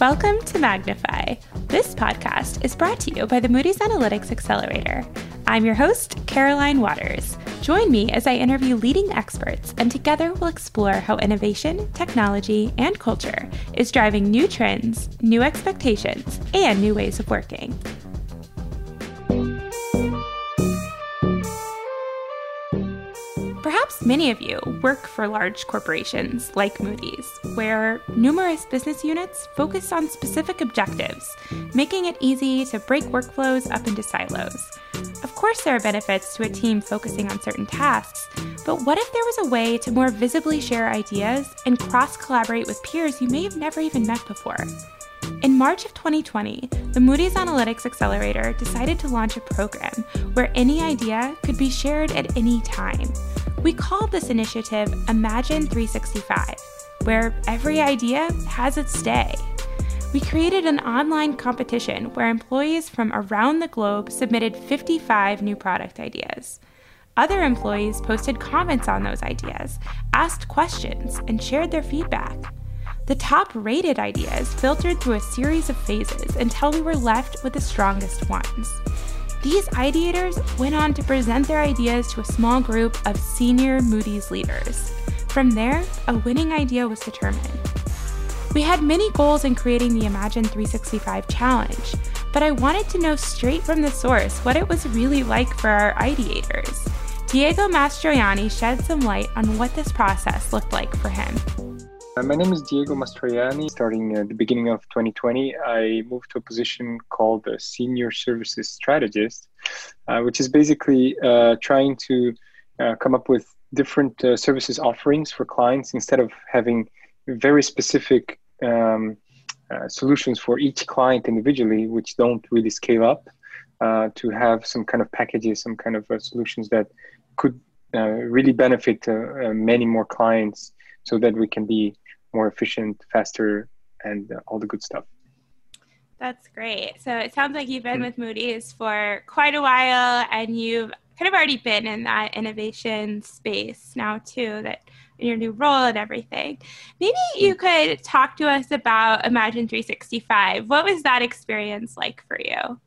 Welcome to Magnify. This podcast is brought to you by the Moody's Analytics Accelerator. I'm your host, Caroline Waters. Join me as I interview leading experts, and together we'll explore how innovation, technology, and culture is driving new trends, new expectations, and new ways of working. Perhaps many of you work for large corporations like Moody's, where numerous business units focus on specific objectives, making it easy to break workflows up into silos. Of course, there are benefits to a team focusing on certain tasks, but what if there was a way to more visibly share ideas and cross collaborate with peers you may have never even met before? In March of 2020, the Moody's Analytics Accelerator decided to launch a program where any idea could be shared at any time. We called this initiative Imagine 365, where every idea has its day. We created an online competition where employees from around the globe submitted 55 new product ideas. Other employees posted comments on those ideas, asked questions, and shared their feedback. The top rated ideas filtered through a series of phases until we were left with the strongest ones. These ideators went on to present their ideas to a small group of senior Moody's leaders. From there, a winning idea was determined. We had many goals in creating the Imagine 365 challenge, but I wanted to know straight from the source what it was really like for our ideators. Diego Mastroianni shed some light on what this process looked like for him. Uh, my name is Diego Mastroianni. Starting at the beginning of 2020, I moved to a position called a Senior Services Strategist, uh, which is basically uh, trying to uh, come up with different uh, services offerings for clients instead of having very specific um, uh, solutions for each client individually, which don't really scale up, to have some kind of packages, some kind of solutions that could really benefit many more clients so that we can be more efficient, faster, and uh, all the good stuff. That's great. So it sounds like you've been mm-hmm. with Moody's for quite a while and you've kind of already been in that innovation space now too that in your new role and everything. Maybe you hmm. could talk to us about Imagine 365. What was that experience like for you?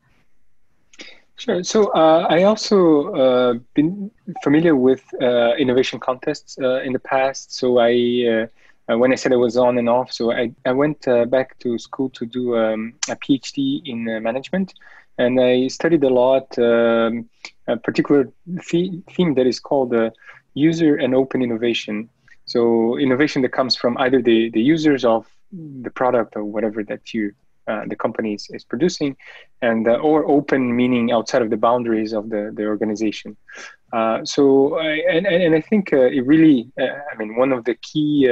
Sure. So uh, I also uh, been familiar with uh, innovation contests uh, in the past. So I uh, when I said I was on and off, so I, I went uh, back to school to do um, a PhD in uh, management, and I studied a lot um, a particular theme that is called uh, user and open innovation. So innovation that comes from either the, the users of the product or whatever that you uh, the company is, is producing, and uh, or open meaning outside of the boundaries of the, the organization. so I, and, and I think it really, I mean, one of the key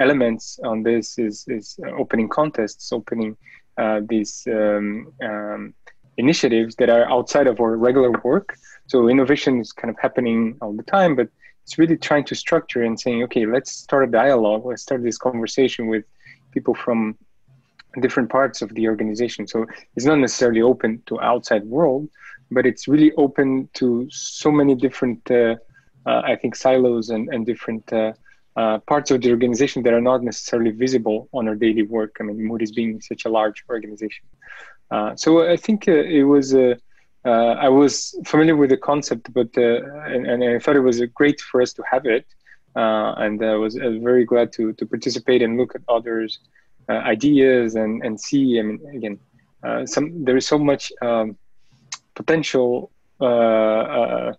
elements on this is, is opening contests, opening uh, these um, um, initiatives that are outside of our regular work. So innovation is kind of happening all the time, but it's really trying to structure and saying, okay, let's start a dialogue. Let's start this conversation with people from different parts of the organization. So it's not necessarily open to outside world, but it's really open to so many different, uh, uh, I think, silos and, and different uh, parts of the organization that are not necessarily visible on our daily work. I mean, Moody's being such a large organization. Uh, so I think uh, it was, uh, uh, I was familiar with the concept, but, and, and, I thought it was great for us to have it. and I was very glad to, to participate and look at others' ideas and, and see, I mean, again, some, there is so much um, potential for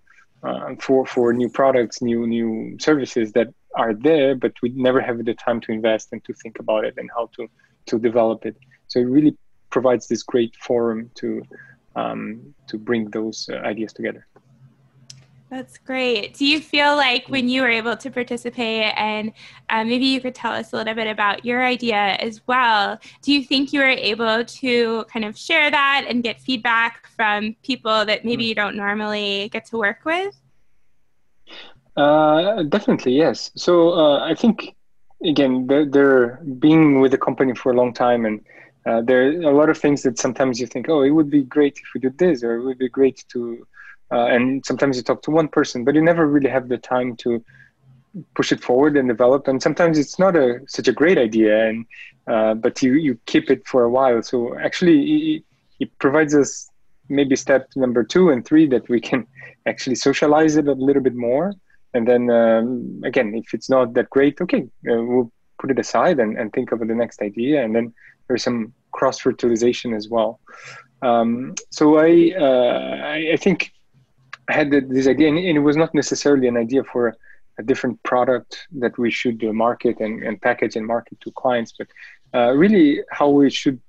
for new products, new new services that are there, but we never have the time to invest and to think about it and how to to develop it. So it really provides this great forum to um, to bring those uh, ideas together. That's great. Do you feel like when you were able to participate, and uh, maybe you could tell us a little bit about your idea as well, do you think you were able to kind of share that and get feedback from people that maybe hmm. you don't normally get to work with? Uh, definitely, yes. So uh, I think again, they're, they're, being with the company for a long time, and uh, there are a lot of things that sometimes you think, oh, it would be great if we did this, or it would be great to. Uh, and sometimes you talk to one person, but you never really have the time to push it forward and develop. And sometimes it's not a such a great idea, and uh, but you you keep it for a while. So actually, it, it provides us maybe step number two and three that we can actually socialize it a little bit more. And then um, again, if it's not that great, okay, uh, we'll put it aside and, and think of the next idea. And then there's some cross fertilization as well. Um, so I, uh, I, I think I had this idea, and it was not necessarily an idea for a different product that we should uh, market and, and package and market to clients, but uh, really how we should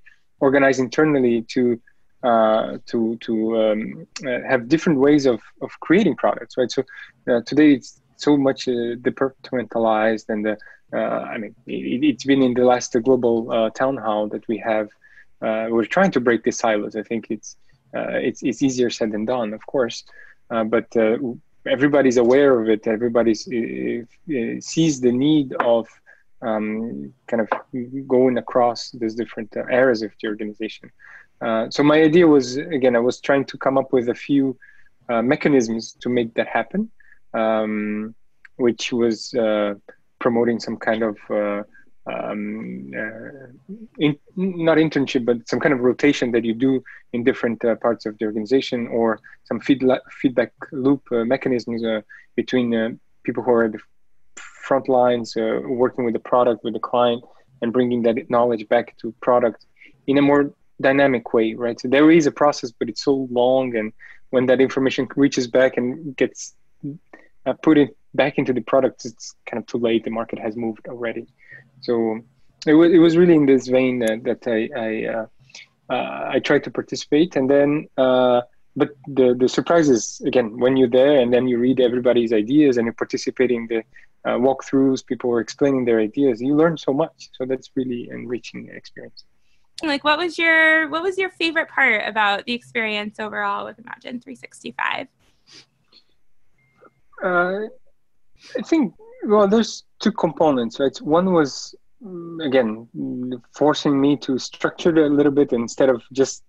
organize internally to uh, to to um, uh, have different ways of of creating products, right? So uh, today it's so much uh, departmentalized, and the, I mean it, has been in the last global town hall that we have. we're trying to break the silos. I think it's it's it's easier said than done, of course. Uh, but uh, everybody's aware of it. Everybody uh, sees the need of um, kind of going across these different areas of the organization. So my idea was again, I was trying to come up with a few mechanisms to make that happen, um, which was promoting some kind of uh, um, uh, in, not internship, but some kind of rotation that you do in different uh, parts of the organization, or some feedback feedback loop uh, mechanisms uh, between uh, people who are at the front lines, uh, working with the product, with the client, and bringing that knowledge back to product in a more dynamic way, right? So there is a process, but it's so long, and when that information reaches back and gets put it back into the product, it's kind of too late. The market has moved already. So it was it was really in this vein that, that I I, uh, uh, I tried to participate, and then uh, but the the surprise is again when you're there and then you read everybody's ideas and you're participating the uh, walkthroughs, people are explaining their ideas. You learn so much, so that's really enriching experience. Like, what was your what was your favorite part about the experience overall with Imagine 365? Uh, I think well, there's two components, right? One was mm, again forcing me to structure it a little bit instead of just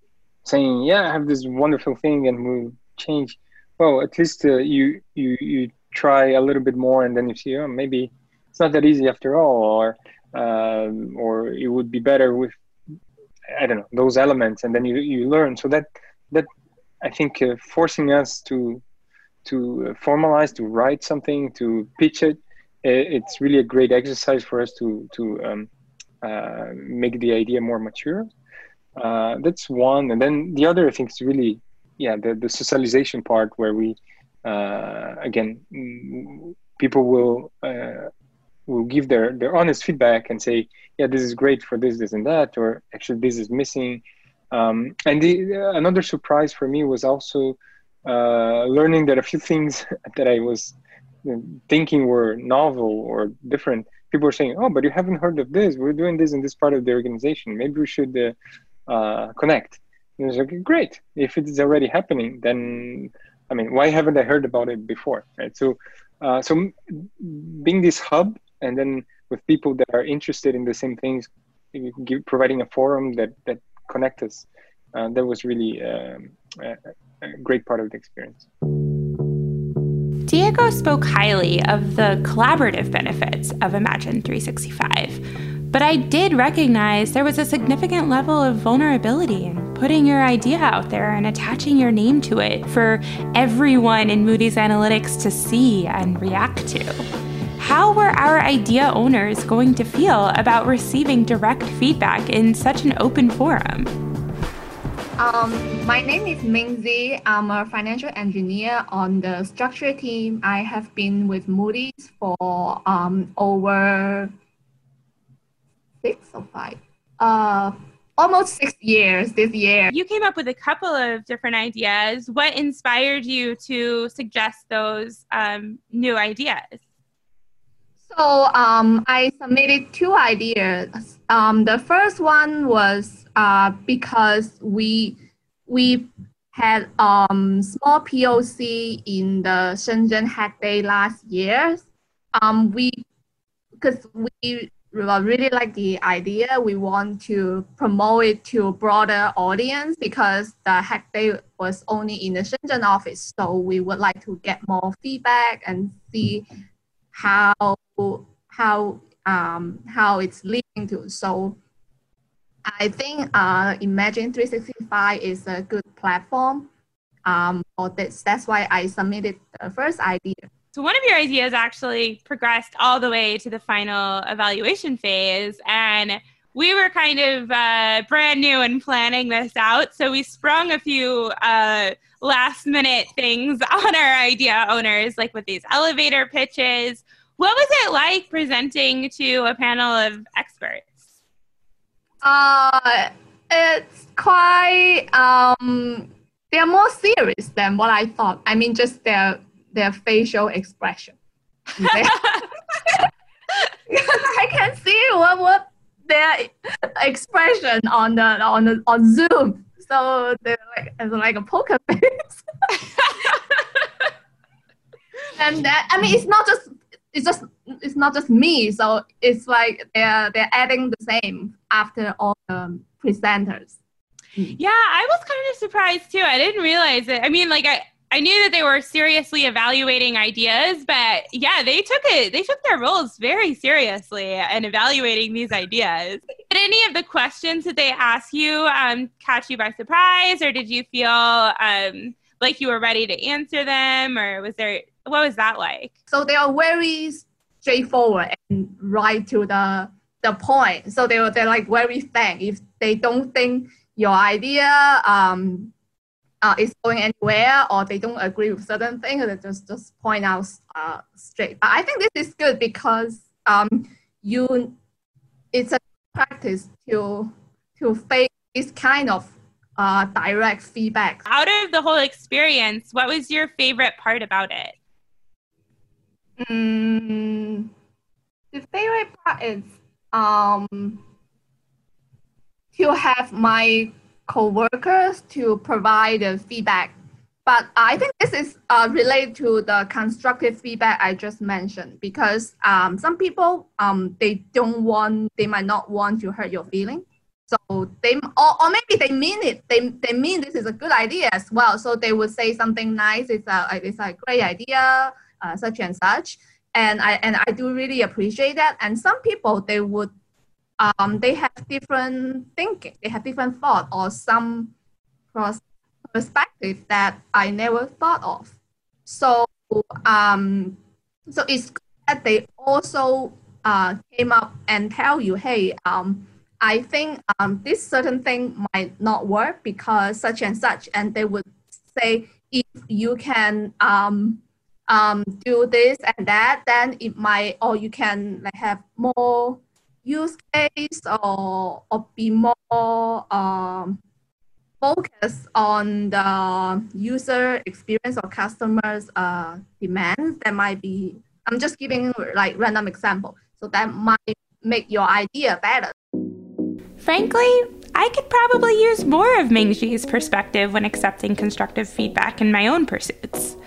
saying, "Yeah, I have this wonderful thing and we'll change." Well, at least uh, you you you try a little bit more, and then you see, oh, maybe it's not that easy after all, or um, or it would be better with I don't know those elements, and then you you learn. So that that I think uh, forcing us to to formalize, to write something, to pitch it, it's really a great exercise for us to to um, uh, make the idea more mature. Uh, that's one, and then the other I think is really yeah the the socialization part where we uh, again people will uh, will give their their honest feedback and say yeah this is great for this this and that or actually this is missing. Um, and the, another surprise for me was also uh, learning that a few things that I was thinking were novel or different, people were saying, "Oh, but you haven't heard of this. We're doing this in this part of the organization. Maybe we should uh, uh, connect." And it was like, "Great! If it is already happening, then I mean, why haven't I heard about it before?" Right. So, uh, so being this hub, and then with people that are interested in the same things, give, providing a forum that that connect us, uh, that was really um, a, a great part of the experience. Diego spoke highly of the collaborative benefits of Imagine 365, but I did recognize there was a significant level of vulnerability in putting your idea out there and attaching your name to it for everyone in Moody's Analytics to see and react to. How were our idea owners going to feel about receiving direct feedback in such an open forum? Um, my name is Mingzi. I'm a financial engineer on the structure team. I have been with Moody's for um, over six or five, uh, almost six years this year. You came up with a couple of different ideas. What inspired you to suggest those um, new ideas? So um, I submitted two ideas. Um, the first one was uh, because we we had um small POC in the Shenzhen Hack Day last year. Um, we because we really like the idea. We want to promote it to a broader audience because the Hack Day was only in the Shenzhen office. So we would like to get more feedback and see how how um, how it's leading to. So I think uh, Imagine 365 is a good platform um, for this. That's why I submitted the first idea. So one of your ideas actually progressed all the way to the final evaluation phase, and we were kind of uh, brand new in planning this out, so we sprung a few uh, last minute things on our idea owners, like with these elevator pitches. What was it like presenting to a panel of experts? Uh, it's quite um, they are more serious than what I thought. I mean, just their their facial expression. I can see what what their expression on the on the on Zoom. So they're like it's like a poker face. and that I mean it's not just it's just it's not just me. So it's like they're they're adding the same after all the presenters. Yeah, I was kind of surprised too. I didn't realize it. I mean, like I I knew that they were seriously evaluating ideas, but yeah, they took it. They took their roles very seriously and evaluating these ideas. Did any of the questions that they asked you um, catch you by surprise, or did you feel um, like you were ready to answer them, or was there what was that like? So they are very straightforward and right to the the point. So they were they're like very frank. If they don't think your idea um, uh, is going anywhere or they don't agree with certain things, they just just point out uh, straight. But I think this is good because um, you it's a practice to to face this kind of uh, direct feedback. Out of the whole experience, what was your favorite part about it? Mm, the favorite part is um, to have my co-workers to provide feedback. But I think this is uh, related to the constructive feedback I just mentioned because um, some people um, they don't want they might not want to hurt your feeling. So they or, or maybe they mean it. They, they mean this is a good idea as well. So they would say something nice. It's a it's a great idea, uh, such and such. And I and I do really appreciate that. And some people they would um, they have different thinking, they have different thought or some perspective that I never thought of. So, um, so it's that they also uh, came up and tell you, hey, um, I think um, this certain thing might not work because such and such, and they would say if you can um, um, do this and that, then it might, or you can like have more use case or, or be more um, focused on the user experience or customers uh, demands that might be i'm just giving like random example. So that might make your idea better. Frankly i could probably use more of mingji's perspective when accepting constructive feedback in my own pursuits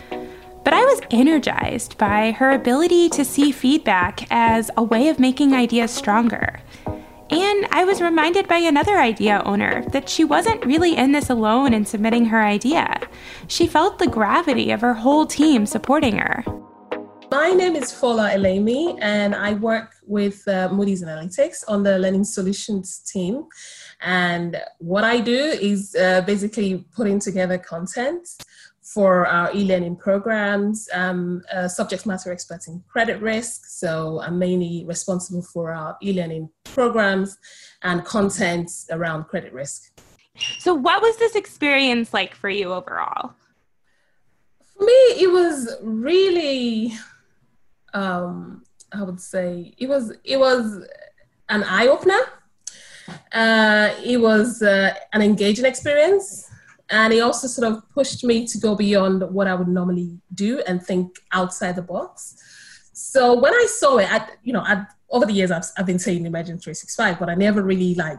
but I was energized by her ability to see feedback as a way of making ideas stronger. And I was reminded by another idea owner that she wasn't really in this alone in submitting her idea. She felt the gravity of her whole team supporting her. My name is Fola Elemi, and I work with uh, Moody's Analytics on the Learning Solutions team. And what I do is uh, basically putting together content for our e-learning programs, um, subject matter expert in credit risk. So I'm mainly responsible for our e-learning programs and content around credit risk. So what was this experience like for you overall? For me, it was really, um, I would say, it was it was an eye opener. Uh, it was uh, an engaging experience and it also sort of pushed me to go beyond what I would normally do and think outside the box. So when I saw it, I, you know, I, over the years I've, I've been saying Imagine 365, but I never really like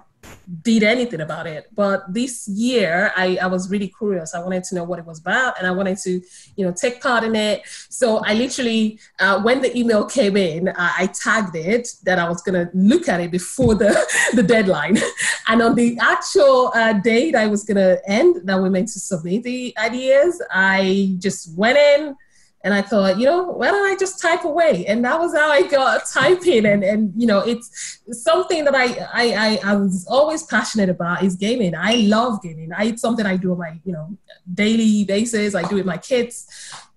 did anything about it. But this year, I, I was really curious. I wanted to know what it was about, and I wanted to, you know, take part in it. So I literally, uh, when the email came in, I, I tagged it that I was going to look at it before the the deadline. And on the actual uh, date I was going to end, that we meant to submit the ideas, I just went in and I thought, you know, why don't I just type away? And that was how I got typing. And, and you know, it's something that I, I, I, I was always passionate about is gaming. I love gaming. I, it's something I do on my, you know, daily basis. I do it with my kids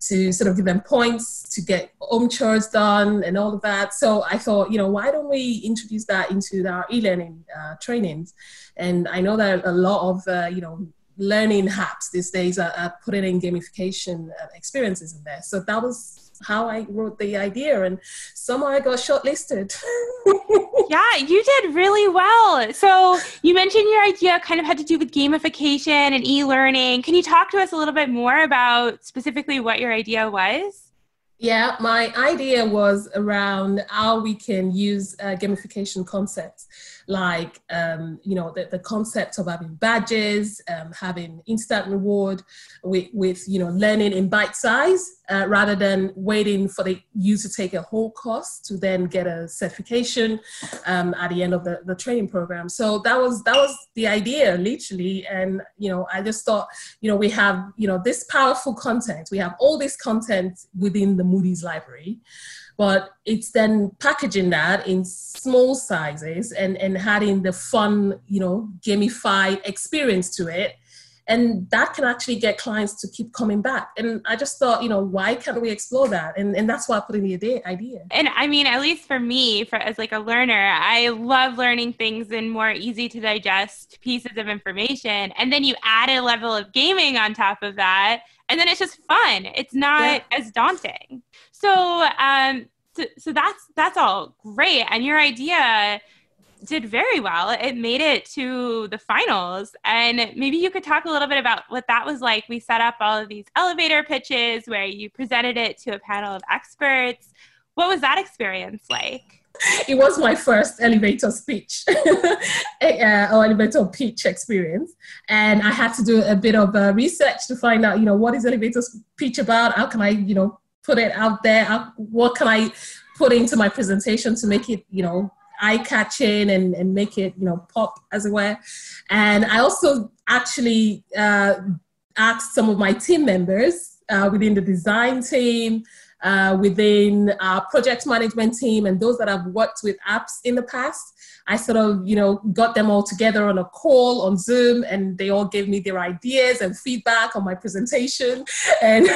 to sort of give them points to get home chores done and all of that. So I thought, you know, why don't we introduce that into our e-learning uh, trainings? And I know that a lot of, uh, you know, learning apps these days are, are putting in gamification uh, experiences in there. So that was how I wrote the idea, and somehow I got shortlisted. yeah, you did really well. So you mentioned your idea kind of had to do with gamification and e-learning. Can you talk to us a little bit more about specifically what your idea was? Yeah, my idea was around how we can use uh, gamification concepts like um, you know the, the concept of having badges, um, having instant reward with, with you know learning in bite size uh, rather than waiting for the you to take a whole course to then get a certification um, at the end of the, the training program. So that was that was the idea literally, and you know I just thought you know we have you know this powerful content, we have all this content within the Moody's library but it's then packaging that in small sizes and and adding the fun you know gamified experience to it. And that can actually get clients to keep coming back. And i just thought you know why can't we explore that? And, and that's why i put in the idea. And i mean at least for me for as like a learner i love learning things in more easy to digest pieces of information. And then you add a level of gaming on top of that. And then it's just fun. It's not yeah. as daunting so um so, so that's that's all great and your idea did very well. It made it to the finals. And maybe you could talk a little bit about what that was like. We set up all of these elevator pitches where you presented it to a panel of experts. What was that experience like? It was my first elevator speech uh, or elevator pitch experience. And I had to do a bit of uh, research to find out, you know, what is elevator pitch about? How can I, you know, put it out there? What can I put into my presentation to make it, you know, eye catching and, and make it, you know, pop as it were. And I also actually uh, asked some of my team members uh, within the design team, uh, within our project management team, and those that I've worked with apps in the past. I sort of, you know, got them all together on a call on Zoom, and they all gave me their ideas and feedback on my presentation, and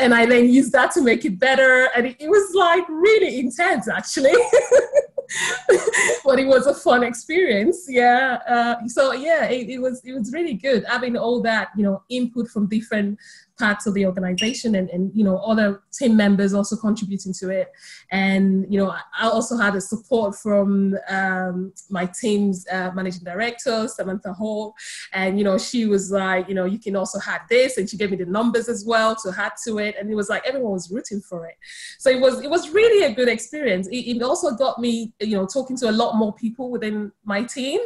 and I then used that to make it better. And it, it was like really intense, actually. but it was a fun experience. Yeah. Uh, so yeah, it, it, was it was really good having all that you know input from different parts of the organization and, and you know other team members also contributing to it. And you know i also had a support from um, my team's uh, managing director samantha hall. And you know she was like you know you can also add this and she gave me the numbers as well to add to it. And it was like everyone was rooting for it. So it was it was really a good experience. It, it also got me you know talking to a lot more people within my team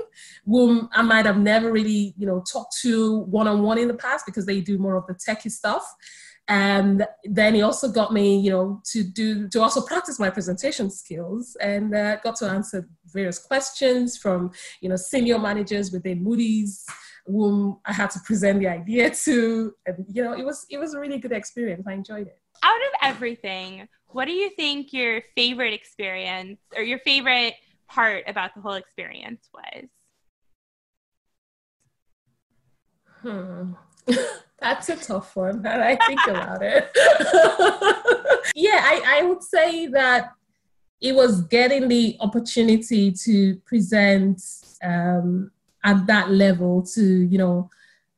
whom i might have never really you know talked to one-on-one in the past because they do more of the techie stuff. And then he also got me you know to do to also practice my presentation skills and uh, got to answer various questions from you know senior managers within moody's whom i had to present the idea to. And you know it was it was a really good experience. I enjoyed it. Out of everything what do you think your favorite experience or your favorite part about the whole experience was? Hmm That's a tough one that I think about it. yeah, I, I would say that it was getting the opportunity to present um, at that level to, you know,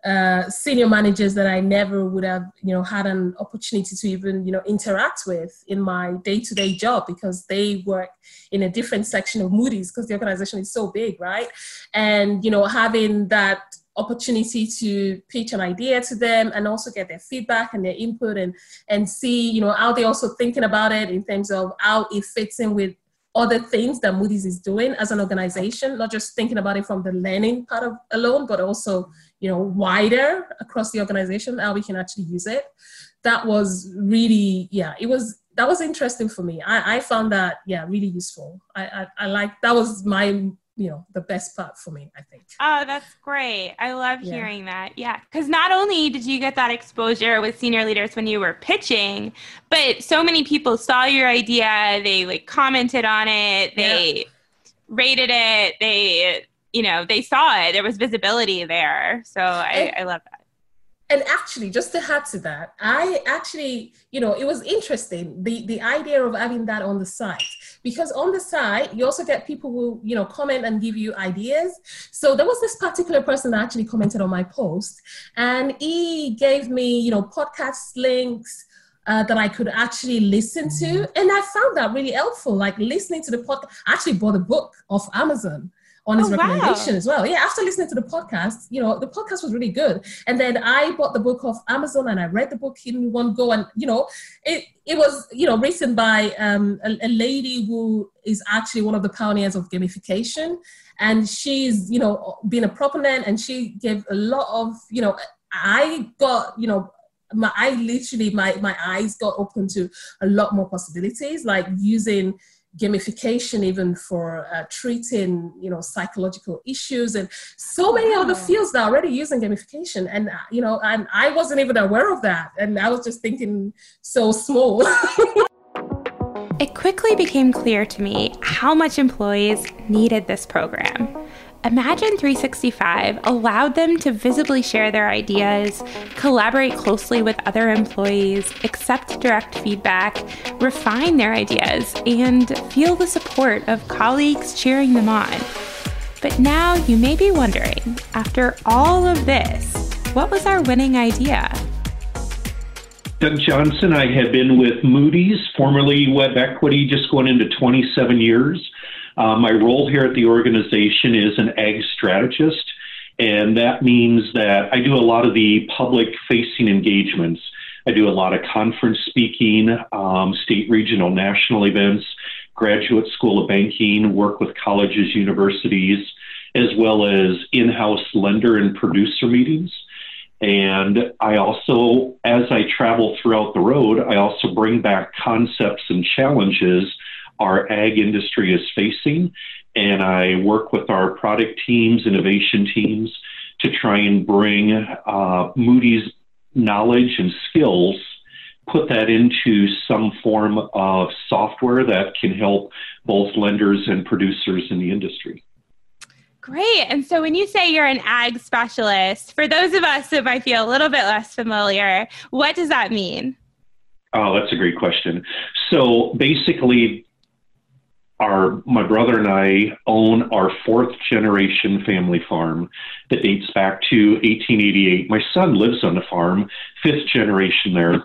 uh, senior managers that I never would have, you know, had an opportunity to even, you know, interact with in my day-to-day job because they work in a different section of Moody's because the organization is so big, right? And you know, having that opportunity to pitch an idea to them and also get their feedback and their input and and see you know how they're also thinking about it in terms of how it fits in with other things that Moody's is doing as an organization, not just thinking about it from the learning part of alone, but also, you know, wider across the organization, how we can actually use it. That was really, yeah, it was that was interesting for me. I, I found that, yeah, really useful. I, I, I like that was my you know the best part for me i think. Oh that's great. I love yeah. hearing that. Yeah because not only did you get that exposure with senior leaders when you were pitching but so many people saw your idea they like commented on it they yeah. rated it they you know they saw it. There was visibility there. So I, I love that and actually just to add to that i actually you know it was interesting the the idea of having that on the site because on the site you also get people who you know comment and give you ideas so there was this particular person that actually commented on my post and he gave me you know podcast links uh, that I could actually listen to. And I found that really helpful, like listening to the podcast. I actually bought a book off Amazon on his oh, recommendation wow. as well. Yeah, after listening to the podcast, you know, the podcast was really good. And then I bought the book off Amazon and I read the book in one go. And, you know, it, it was, you know, written by um, a, a lady who is actually one of the pioneers of gamification. And she's, you know, been a proponent and she gave a lot of, you know, I got, you know, my I literally my my eyes got open to a lot more possibilities, like using gamification even for uh, treating you know psychological issues and so many wow. other fields that are already using gamification. And uh, you know and i wasn't even aware of that. And i was just thinking so small. It quickly became clear to me how much employees needed this program Imagine 365 allowed them to visibly share their ideas, collaborate closely with other employees, accept direct feedback, refine their ideas, and feel the support of colleagues cheering them on. But now you may be wondering after all of this, what was our winning idea? Doug Johnson, I have been with Moody's, formerly WebEquity, just going into 27 years. Uh, my role here at the organization is an ag strategist, and that means that I do a lot of the public facing engagements. I do a lot of conference speaking, um, state, regional, national events, graduate school of banking, work with colleges, universities, as well as in house lender and producer meetings. And I also, as I travel throughout the road, I also bring back concepts and challenges our ag industry is facing. And I work with our product teams, innovation teams to try and bring uh, Moody's knowledge and skills, put that into some form of software that can help both lenders and producers in the industry. Great. And so when you say you're an ag specialist, for those of us who might feel a little bit less familiar, what does that mean? Oh, that's a great question. So basically, our my brother and I own our fourth generation family farm that dates back to 1888. My son lives on the farm, fifth generation there,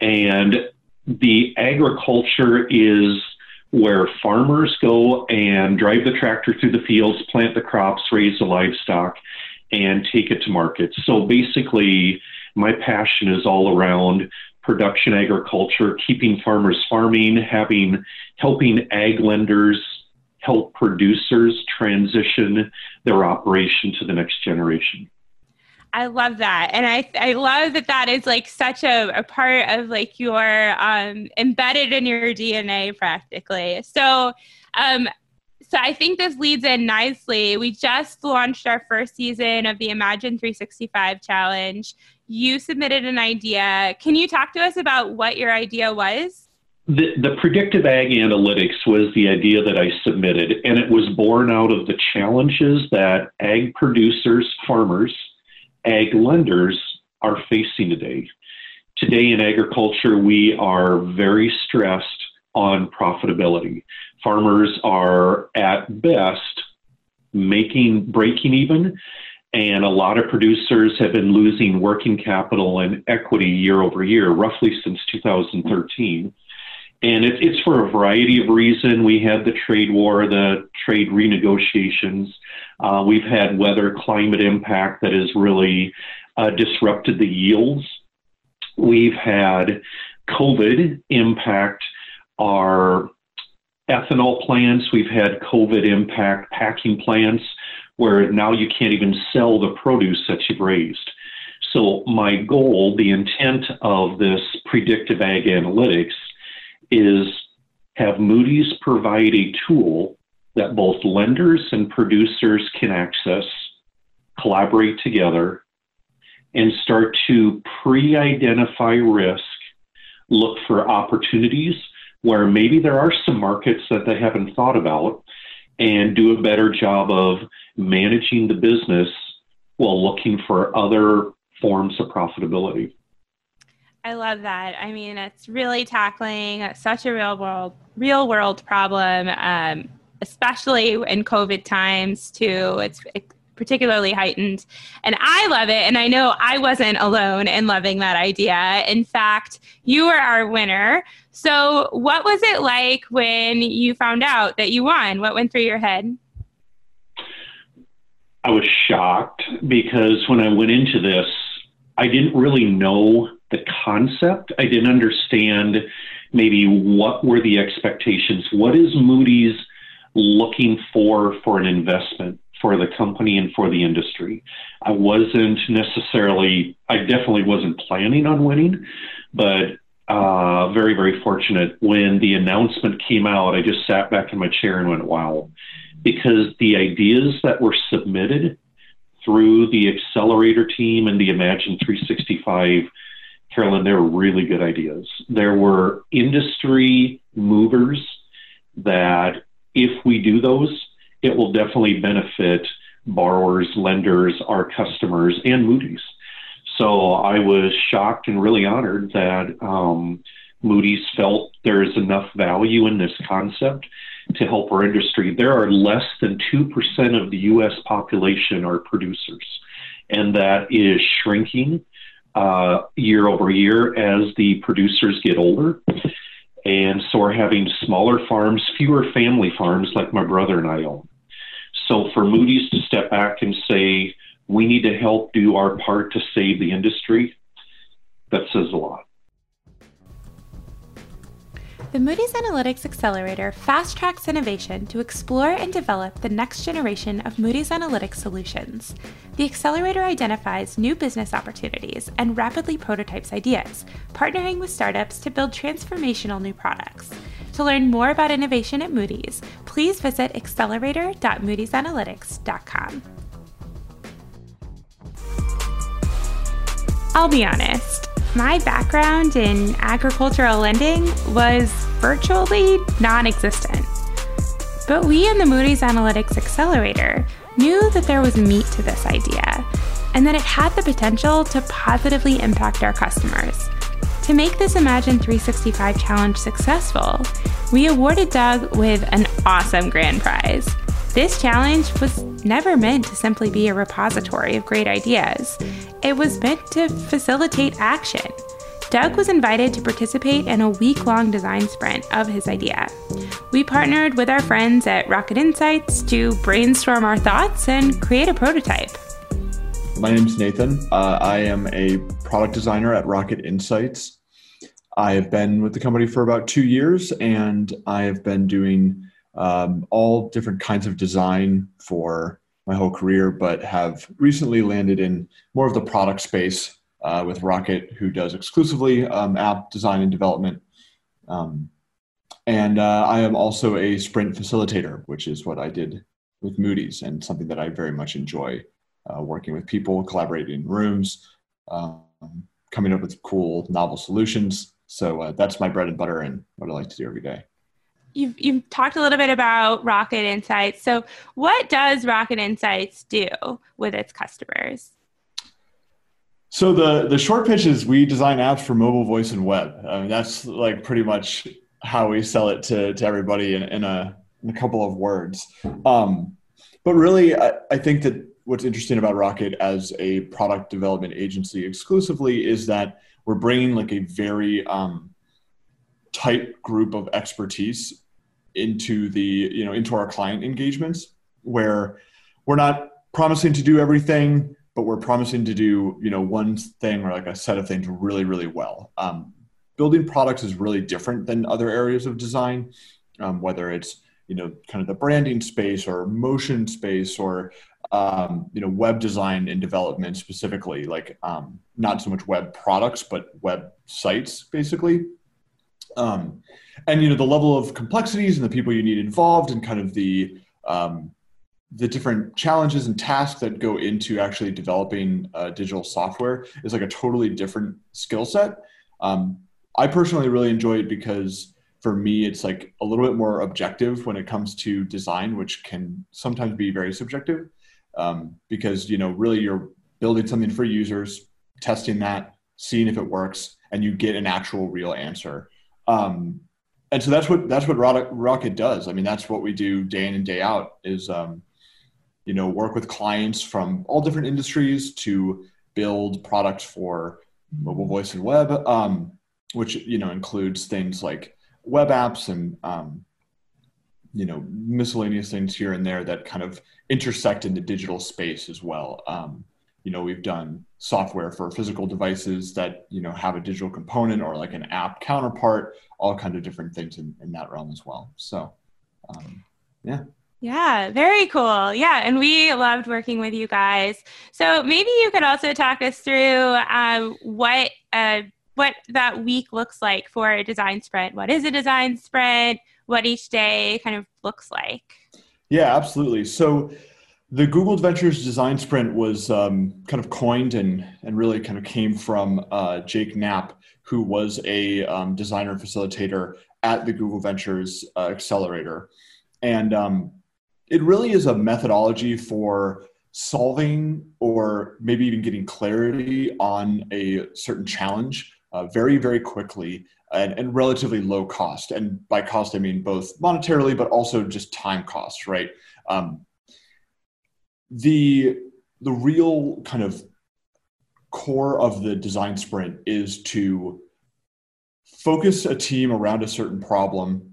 and the agriculture is where farmers go and drive the tractor through the fields, plant the crops, raise the livestock, and take it to market. So basically, my passion is all around production agriculture, keeping farmers farming, having helping ag lenders help producers transition their operation to the next generation. I love that. And I, I love that that is like such a, a part of like your um, embedded in your DNA practically. So, um, so I think this leads in nicely. We just launched our first season of the Imagine 365 challenge you submitted an idea. Can you talk to us about what your idea was? The, the predictive ag analytics was the idea that I submitted, and it was born out of the challenges that ag producers, farmers, ag lenders are facing today. Today in agriculture, we are very stressed on profitability. Farmers are at best making breaking even and a lot of producers have been losing working capital and equity year over year, roughly since 2013. And it, it's for a variety of reasons. We had the trade war, the trade renegotiations. Uh, we've had weather climate impact that has really uh, disrupted the yields. We've had COVID impact our ethanol plants. We've had COVID impact packing plants where now you can't even sell the produce that you've raised. So, my goal, the intent of this predictive ag analytics is have Moody's provide a tool that both lenders and producers can access, collaborate together, and start to pre identify risk, look for opportunities where maybe there are some markets that they haven't thought about, and do a better job of managing the business while looking for other forms of profitability. I love that. I mean, it's really tackling such a real world, real world problem, um, especially in COVID times too. It's particularly heightened, and I love it. And I know I wasn't alone in loving that idea. In fact, you were our winner. So, what was it like when you found out that you won? What went through your head? I was shocked because when I went into this, I didn't really know the concept. I didn't understand maybe what were the expectations. What is Moody's looking for for an investment for the company and for the industry? I wasn't necessarily, I definitely wasn't planning on winning, but uh, very, very fortunate. When the announcement came out, I just sat back in my chair and went, wow. Because the ideas that were submitted through the accelerator team and the Imagine 365 Caroline, they were really good ideas. There were industry movers that, if we do those, it will definitely benefit borrowers, lenders, our customers, and Moody's. So I was shocked and really honored that um, Moody's felt there is enough value in this concept to help our industry. There are less than 2% of the U.S. population are producers, and that is shrinking uh, year over year as the producers get older. And so we're having smaller farms, fewer family farms like my brother and I own. So for Moody's to step back and say, we need to help do our part to save the industry, that says a lot. The Moody's Analytics Accelerator fast tracks innovation to explore and develop the next generation of Moody's Analytics solutions. The accelerator identifies new business opportunities and rapidly prototypes ideas, partnering with startups to build transformational new products. To learn more about innovation at Moody's, please visit accelerator.moodysanalytics.com. I'll be honest, my background in agricultural lending was virtually non existent. But we in the Moody's Analytics Accelerator knew that there was meat to this idea and that it had the potential to positively impact our customers. To make this Imagine 365 challenge successful, we awarded Doug with an awesome grand prize. This challenge was never meant to simply be a repository of great ideas. It was meant to facilitate action. Doug was invited to participate in a week long design sprint of his idea. We partnered with our friends at Rocket Insights to brainstorm our thoughts and create a prototype. My name is Nathan. Uh, I am a product designer at Rocket Insights. I have been with the company for about two years and I have been doing um, all different kinds of design for my whole career, but have recently landed in more of the product space uh, with Rocket, who does exclusively um, app design and development. Um, and uh, I am also a sprint facilitator, which is what I did with Moody's and something that I very much enjoy uh, working with people, collaborating in rooms, um, coming up with cool, novel solutions. So uh, that's my bread and butter and what I like to do every day you've you've talked a little bit about Rocket Insights. So, what does Rocket Insights do with its customers? So the the short pitch is we design apps for mobile, voice, and web. I mean, that's like pretty much how we sell it to to everybody in, in a in a couple of words. Um, but really, I, I think that what's interesting about Rocket as a product development agency exclusively is that we're bringing like a very um, tight group of expertise into the you know into our client engagements where we're not promising to do everything but we're promising to do you know one thing or like a set of things really really well. Um, building products is really different than other areas of design um, whether it's you know kind of the branding space or motion space or um, you know web design and development specifically like um, not so much web products but web sites basically Um, and you know the level of complexities and the people you need involved and kind of the um, the different challenges and tasks that go into actually developing uh, digital software is like a totally different skill set. Um, I personally really enjoy it because for me, it's like a little bit more objective when it comes to design, which can sometimes be very subjective. Um, because you know, really, you're building something for users, testing that, seeing if it works, and you get an actual real answer. Um, and so that's what that's what Rocket does. I mean, that's what we do day in and day out. Is um, you know work with clients from all different industries to build products for mobile voice and web, um, which you know includes things like web apps and um, you know miscellaneous things here and there that kind of intersect in the digital space as well. Um, you know, we've done software for physical devices that you know have a digital component or like an app counterpart, all kind of different things in, in that realm as well. So, um, yeah. Yeah, very cool. Yeah, and we loved working with you guys. So maybe you could also talk us through um, what uh, what that week looks like for a design sprint. What is a design sprint? What each day kind of looks like? Yeah, absolutely. So the Google Ventures Design Sprint was um, kind of coined and and really kind of came from uh, Jake Knapp, who was a um, designer facilitator at the Google Ventures uh, Accelerator, and um, it really is a methodology for solving or maybe even getting clarity on a certain challenge uh, very, very quickly and, and, relatively low cost. And by cost, I mean both monetarily, but also just time cost, right? Um, the, the real kind of core of the design sprint is to focus a team around a certain problem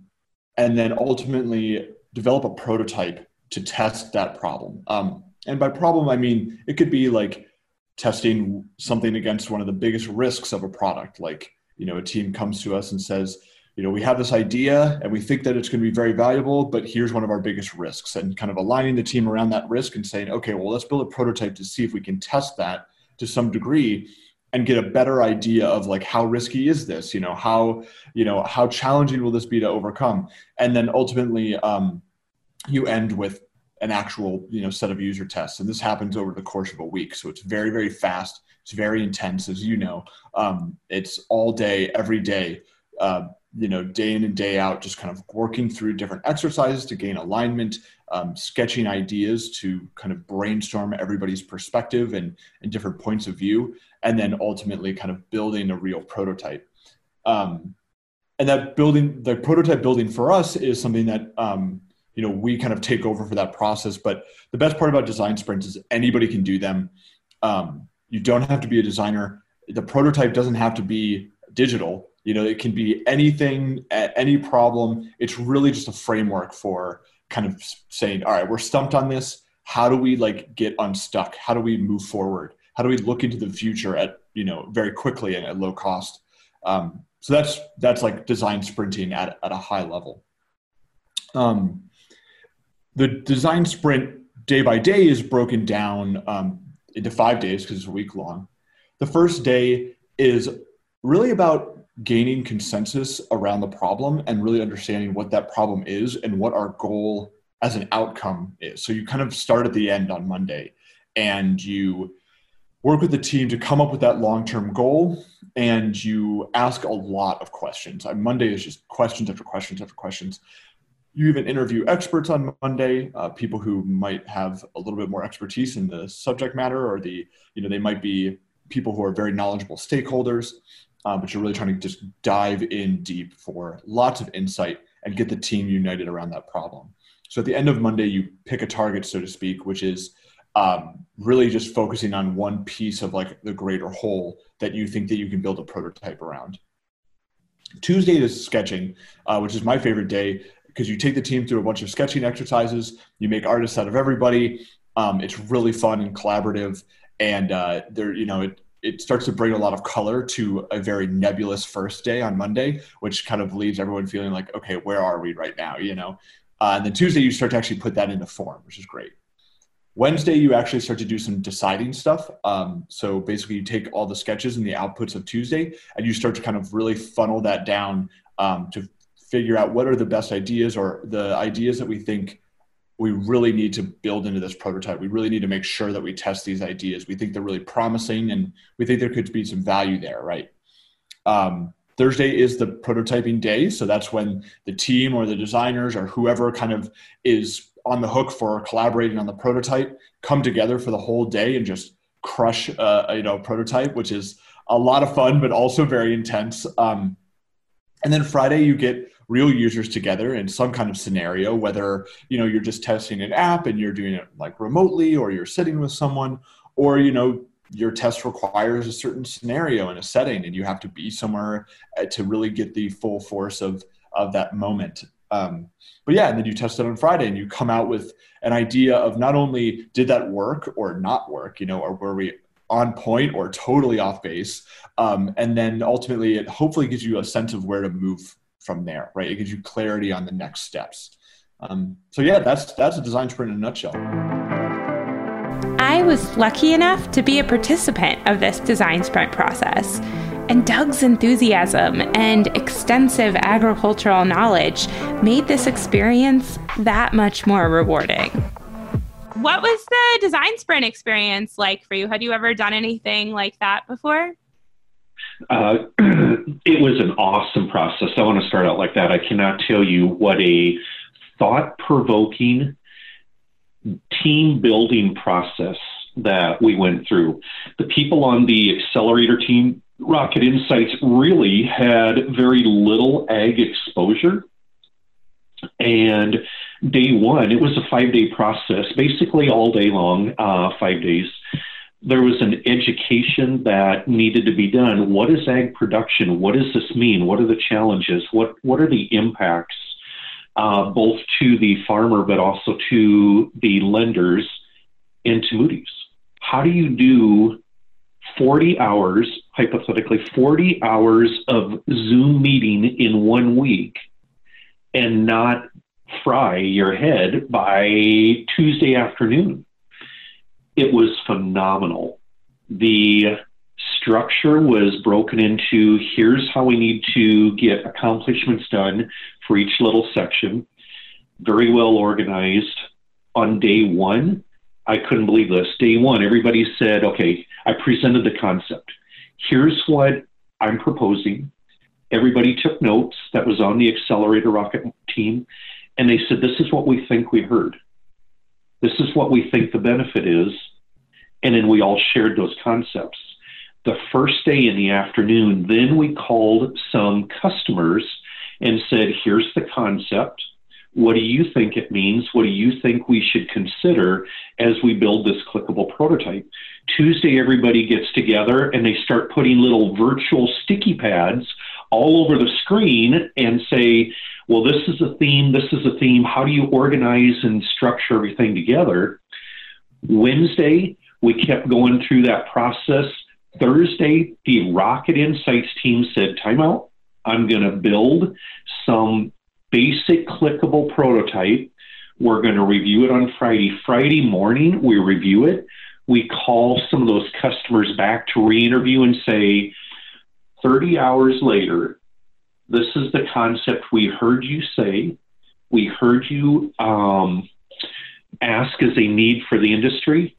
and then ultimately develop a prototype to test that problem. Um, and by problem, I mean it could be like testing something against one of the biggest risks of a product. Like, you know, a team comes to us and says, you know, we have this idea and we think that it's going to be very valuable, but here's one of our biggest risks. And kind of aligning the team around that risk and saying, okay, well, let's build a prototype to see if we can test that to some degree and get a better idea of like how risky is this? You know how you know how challenging will this be to overcome? And then ultimately um, you end with an actual you know set of user tests. And this happens over the course of a week. So it's very very fast. It's very intense as you know. Um, it's all day every day uh, you know day in and day out just kind of working through different exercises to gain alignment um, sketching ideas to kind of brainstorm everybody's perspective and, and different points of view and then ultimately kind of building a real prototype. Um, and that building the prototype building for us is something that um, you know we kind of take over for that process but the best part about design sprints is anybody can do them. Um, you don't have to be a designer. The prototype doesn't have to be digital you know it can be anything any problem. It's really just a framework for kind of saying all right we're stumped on this. How do we like get unstuck? How do we move forward? How do we look into the future at you know very quickly and at low cost? Um, so that's that's like design sprinting at, at a high level. Um, the design sprint day by day is broken down um, into five days because it's a week long. The first day is really about gaining consensus around the problem and really understanding what that problem is and what our goal as an outcome is. So you kind of start at the end on Monday and you work with the team to come up with that long-term goal and you ask a lot of questions. On Monday is just questions after questions after questions you even interview experts on Monday, uh, people who might have a little bit more expertise in the subject matter, or the you know they might be people who are very knowledgeable stakeholders, uh, but you're really trying to just dive in deep for lots of insight and get the team united around that problem. So at the end of Monday, you pick a target, so to speak, which is um, really just focusing on one piece of like the greater whole that you think that you can build a prototype around. Tuesday is sketching, uh, which is my favorite day because you take the team through a bunch of sketching exercises. You make artists out of everybody. Um, it's really fun and collaborative, and uh, there, you know, it it starts to bring a lot of color to a very nebulous first day on Monday, which kind of leaves everyone feeling like, okay, where are we right now? You know, uh, and then Tuesday you start to actually put that into form, which is great. Wednesday, you actually start to do some deciding stuff. Um, so basically, you take all the sketches and the outputs of Tuesday, and you start to kind of really funnel that down um, to figure out what are the best ideas or the ideas that we think we really need to build into this prototype. We really need to make sure that we test these ideas. We think they're really promising, and we think there could be some value there, right? Um, Thursday is the prototyping day, so that's when the team or the designers or whoever kind of is on the hook for collaborating on the prototype come together for the whole day and just crush uh, you know prototype which is a lot of fun but also very intense um, and then friday you get real users together in some kind of scenario whether you know you're just testing an app and you're doing it like remotely or you're sitting with someone or you know your test requires a certain scenario and a setting and you have to be somewhere uh, to really get the full force of of that moment um, but yeah, and then you test it on Friday and you come out with an idea of not only did that work or not work, you know, or were we on point or totally off base. Um, and then ultimately it hopefully gives you a sense of where to move from there, right? It gives you clarity on the next steps. Um, so yeah, that's that's a design sprint in a nutshell. I was lucky enough to be a participant of this design sprint process. And Doug's enthusiasm and extensive agricultural knowledge made this experience that much more rewarding. What was the design sprint experience like for you? Had you ever done anything like that before? Uh, it was an awesome process. I want to start out like that. I cannot tell you what a thought provoking team building process that we went through. The people on the accelerator team Rocket Insights really had very little ag exposure. And day one, it was a five day process, basically all day long, uh, five days. There was an education that needed to be done. What is ag production? What does this mean? What are the challenges? What, what are the impacts, uh, both to the farmer, but also to the lenders and to Moody's? How do you do 40 hours, hypothetically, 40 hours of Zoom meeting in one week and not fry your head by Tuesday afternoon. It was phenomenal. The structure was broken into here's how we need to get accomplishments done for each little section. Very well organized. On day one, I couldn't believe this. Day one, everybody said, okay, I presented the concept. Here's what I'm proposing. Everybody took notes that was on the accelerator rocket team, and they said, This is what we think we heard. This is what we think the benefit is. And then we all shared those concepts. The first day in the afternoon, then we called some customers and said, Here's the concept. What do you think it means? What do you think we should consider as we build this clickable prototype? Tuesday, everybody gets together and they start putting little virtual sticky pads all over the screen and say, well, this is a theme, this is a theme. How do you organize and structure everything together? Wednesday, we kept going through that process. Thursday, the Rocket Insights team said, timeout. I'm going to build some basic clickable prototype. We're going to review it on Friday. Friday morning, we review it. We call some of those customers back to re interview and say, 30 hours later, this is the concept we heard you say. We heard you um, ask as a need for the industry.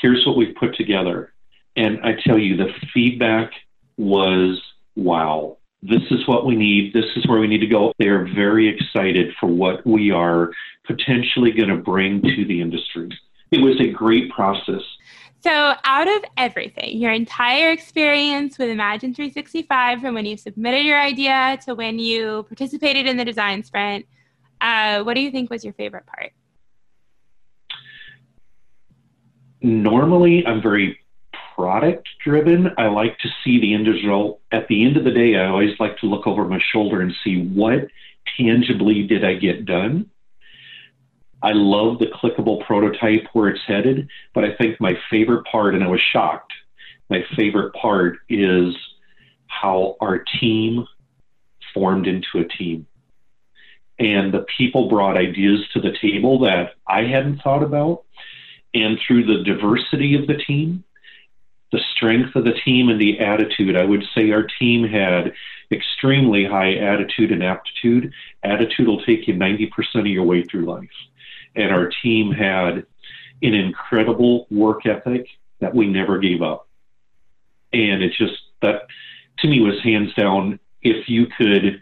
Here's what we've put together. And I tell you, the feedback was wow this is what we need. This is where we need to go. They are very excited for what we are potentially going to bring to the industry. It was a great process. So, out of everything, your entire experience with Imagine 365, from when you submitted your idea to when you participated in the design sprint, uh, what do you think was your favorite part? Normally, I'm very product driven. I like to see the end result. At the end of the day, I always like to look over my shoulder and see what tangibly did I get done. I love the clickable prototype where it's headed, but I think my favorite part, and I was shocked, my favorite part is how our team formed into a team. And the people brought ideas to the table that I hadn't thought about And through the diversity of the team, the strength of the team, and the attitude, I would say our team had extremely high attitude and aptitude. Attitude will take you 90% of your way through life. And our team had an incredible work ethic that we never gave up. And it's just that to me was hands down. If you could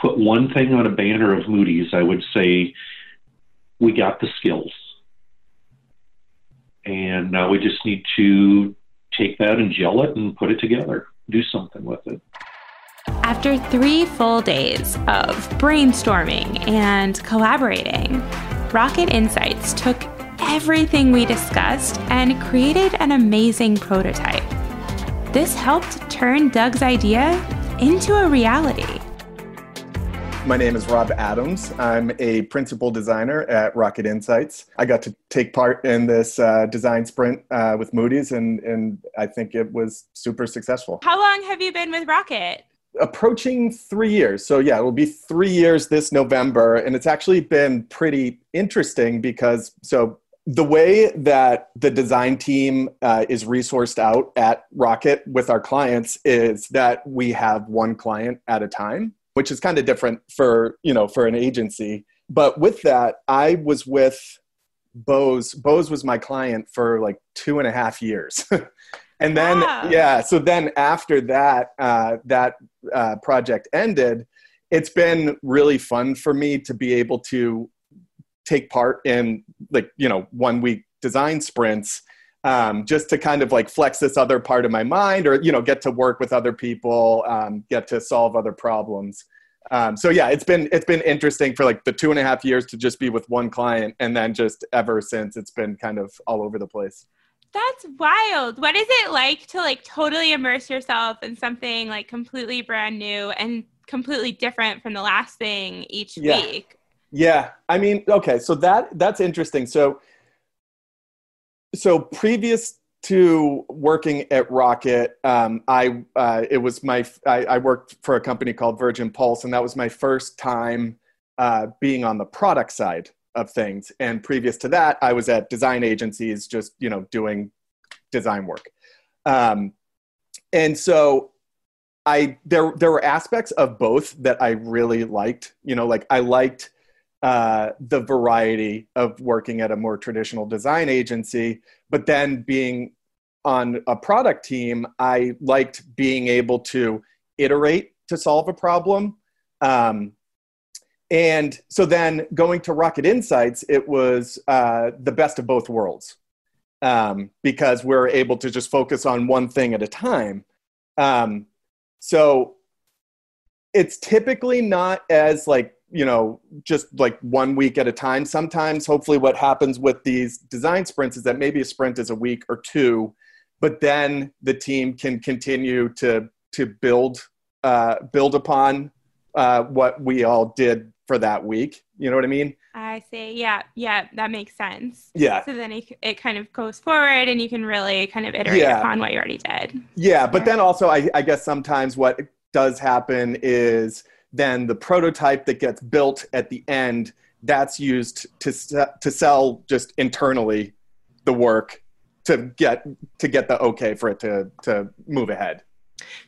put one thing on a banner of Moody's, I would say we got the skills. And now we just need to take that and gel it and put it together, do something with it. After three full days of brainstorming and collaborating, Rocket Insights took everything we discussed and created an amazing prototype. This helped turn Doug's idea into a reality. My name is Rob Adams. I'm a principal designer at Rocket Insights. I got to take part in this uh, design sprint uh, with Moody's, and, and I think it was super successful. How long have you been with Rocket? Approaching three years. So, yeah, it will be three years this November. And it's actually been pretty interesting because, so the way that the design team uh, is resourced out at Rocket with our clients is that we have one client at a time which is kind of different for you know for an agency but with that i was with bose bose was my client for like two and a half years and then wow. yeah so then after that uh, that uh, project ended it's been really fun for me to be able to take part in like you know one week design sprints um, just to kind of like flex this other part of my mind or you know get to work with other people um, get to solve other problems. Um, so yeah it's been it's been interesting for like the two and a half years to just be with one client and then just ever since it's been kind of all over the place. That's wild. What is it like to like totally immerse yourself in something like completely brand new and completely different from the last thing each yeah. week? Yeah. I mean okay so that that's interesting. So so previous to working at Rocket, um, I uh, it was my I, I, worked for a company called Virgin Pulse, and that was my first time uh, being on the product side of things. And previous to that, I was at design agencies, just you know doing design work. Um, and so I there there were aspects of both that I really liked. You know, like I liked uh, the variety of working at a more traditional design agency, but then being on a product team, I liked being able to iterate to solve a problem. Um, and so then going to Rocket Insights, it was uh, the best of both worlds um, because we're able to just focus on one thing at a time. Um, so it's typically not as like you know just like one week at a time. Sometimes hopefully what happens with these design sprints is that maybe a sprint is a week or two but then the team can continue to to build uh, build upon uh, what we all did for that week. You know what i mean? I see. Yeah yeah that makes sense. Yeah. So then it, it kind of goes forward and you can really kind of iterate yeah. upon what you already did. Yeah but then also I, I guess sometimes what does happen is then the prototype that gets built at the end that's used to to sell just internally the work to get to get the okay for it to to move ahead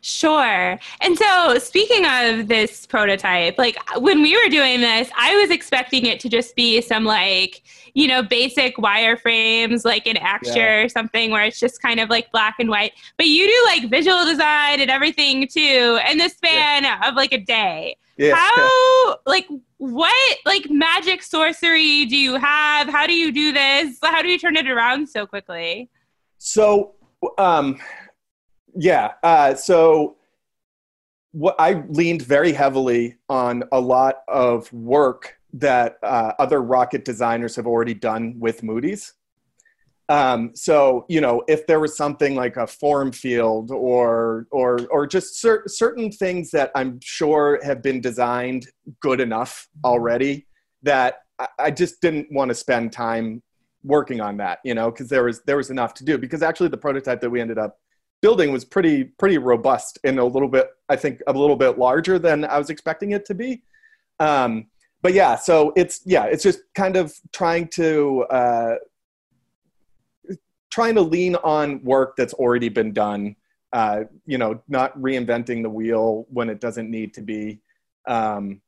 Sure. And so, speaking of this prototype, like when we were doing this, I was expecting it to just be some like, you know, basic wireframes, like an Axure yeah. or something where it's just kind of like black and white. But you do like visual design and everything too, in the span yeah. of like a day. Yeah. How, like, what, like, magic sorcery do you have? How do you do this? How do you turn it around so quickly? So, um, yeah. Uh, so what I leaned very heavily on a lot of work that uh, other rocket designers have already done with Moody's. Um, so you know, if there was something like a form field or or or just cer- certain things that I'm sure have been designed good enough already that I, I just didn't want to spend time working on that, you know, because there was there was enough to do. Because actually, the prototype that we ended up building was pretty pretty robust and a little bit i think a little bit larger than i was expecting it to be um, but yeah so it's yeah it's just kind of trying to uh, trying to lean on work that's already been done. Uh, you know, not reinventing the wheel when it doesn't need to be. Um,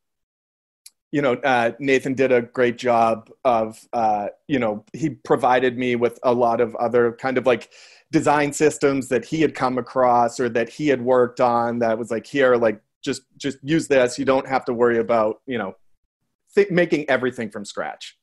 you know, uh, Nathan did a great job of, uh, you know, he provided me with a lot of other kind of like design systems that he had come across or that he had worked on that was like, here, like, just just use this. You don't have to worry about, you know, th- making everything from scratch.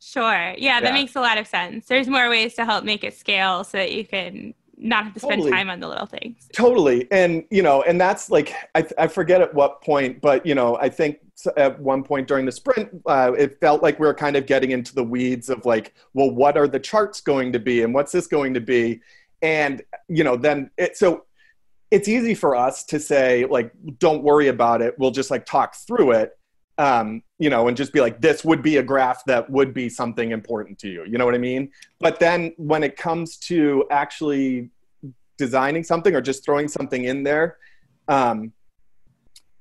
Sure. Yeah, that yeah. makes a lot of sense. There's more ways to help make it scale so that you can not have to spend totally. time on the little things. Totally. And, you know, and that's like, I, I forget at what point, but, you know, I think at one point during the sprint, uh, it felt like we were kind of getting into the weeds of like, well, what are the charts going to be and what's this going to be? And, you know, then it, so it's easy for us to say, like, don't worry about it. We'll just like talk through it. Um, you know, and just be like, this would be a graph that would be something important to you. You know what I mean? But then when it comes to actually designing something or just throwing something in there, um,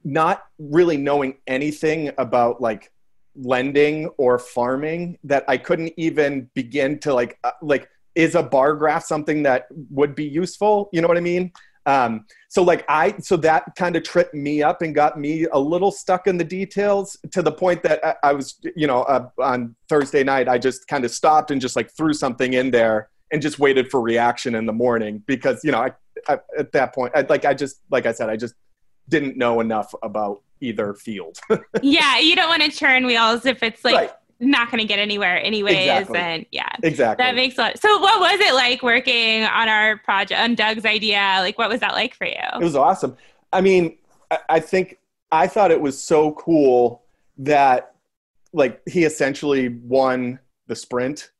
not really knowing anything about like lending or farming that I couldn't even begin to like uh, like is a bar graph something that would be useful you know what i mean um, so like i so that kind of tripped me up and got me a little stuck in the details to the point that i, I was you know uh, on thursday night i just kind of stopped and just like threw something in there and just waited for reaction in the morning because you know I, I at that point I, like i just like i said i just didn't know enough about either field. Yeah you don't want to churn wheels if it's like right not going to get anywhere anyways exactly. and yeah exactly. that makes a lot so what was it like working on our project on doug's idea? Like what was that like for you? It was awesome. I mean i, I think i thought it was so cool that like he essentially won the sprint.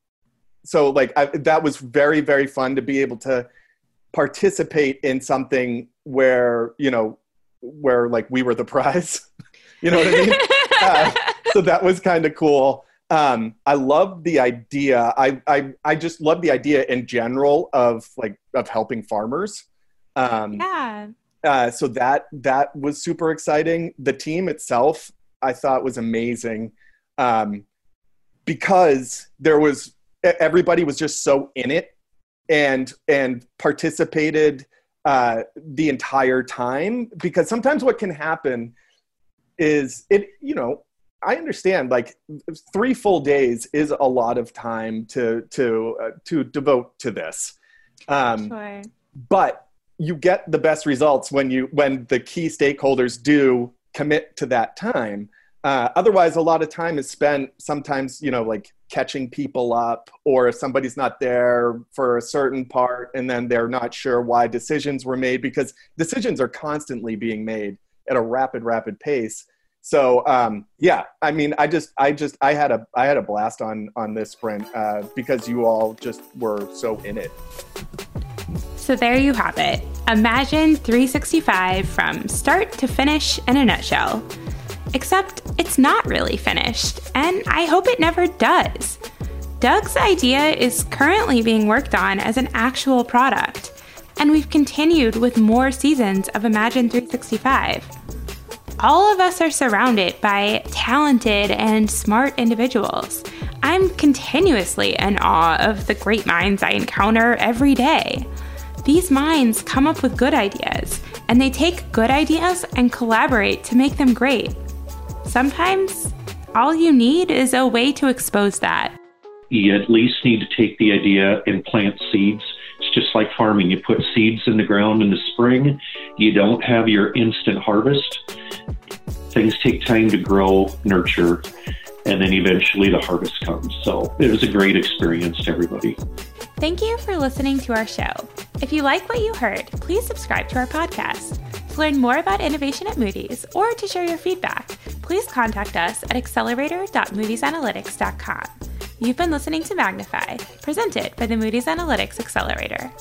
So like I, that was very very fun to be able to participate in something where you know where like we were the prize. You know what i mean? Uh, so that was kind of cool um, I love the idea. I, I I just love the idea in general of like of helping farmers. Um, yeah. Uh, so that that was super exciting. The team itself, I thought, was amazing um, because there was everybody was just so in it and and participated uh, the entire time. Because sometimes what can happen is it you know I understand like three full days is a lot of time to to uh, to devote to this. Um, sure. But you get the best results when you when the key stakeholders do commit to that time. Uh, otherwise, a lot of time is spent sometimes, you know, like catching people up, or if somebody's not there for a certain part, and then they're not sure why decisions were made because decisions are constantly being made at a rapid, rapid pace so um, yeah i mean i just i just i had a i had a blast on on this sprint uh, because you all just were so in it. So there you have it. Imagine 365 from start to finish in a nutshell. Except it's not really finished and i hope it never does. Doug's idea is currently being worked on as an actual product and we've continued with more seasons of imagine 365 all of us are surrounded by talented and smart individuals. I'm continuously in awe of the great minds I encounter every day. These minds come up with good ideas, and they take good ideas and collaborate to make them great. Sometimes, all you need is a way to expose that. You at least need to take the idea and plant seeds. It's just like farming. You put seeds in the ground in the spring, you don't have your instant harvest things take time to grow, nurture, and then eventually the harvest comes. So it was a great experience to everybody. Thank you for listening to our show. If you like what you heard, please subscribe to our podcast. To learn more about innovation at Moody's or to share your feedback, please contact us at accelerator.moodysanalytics.com. You've been listening to Magnify, presented by the Moody's Analytics Accelerator.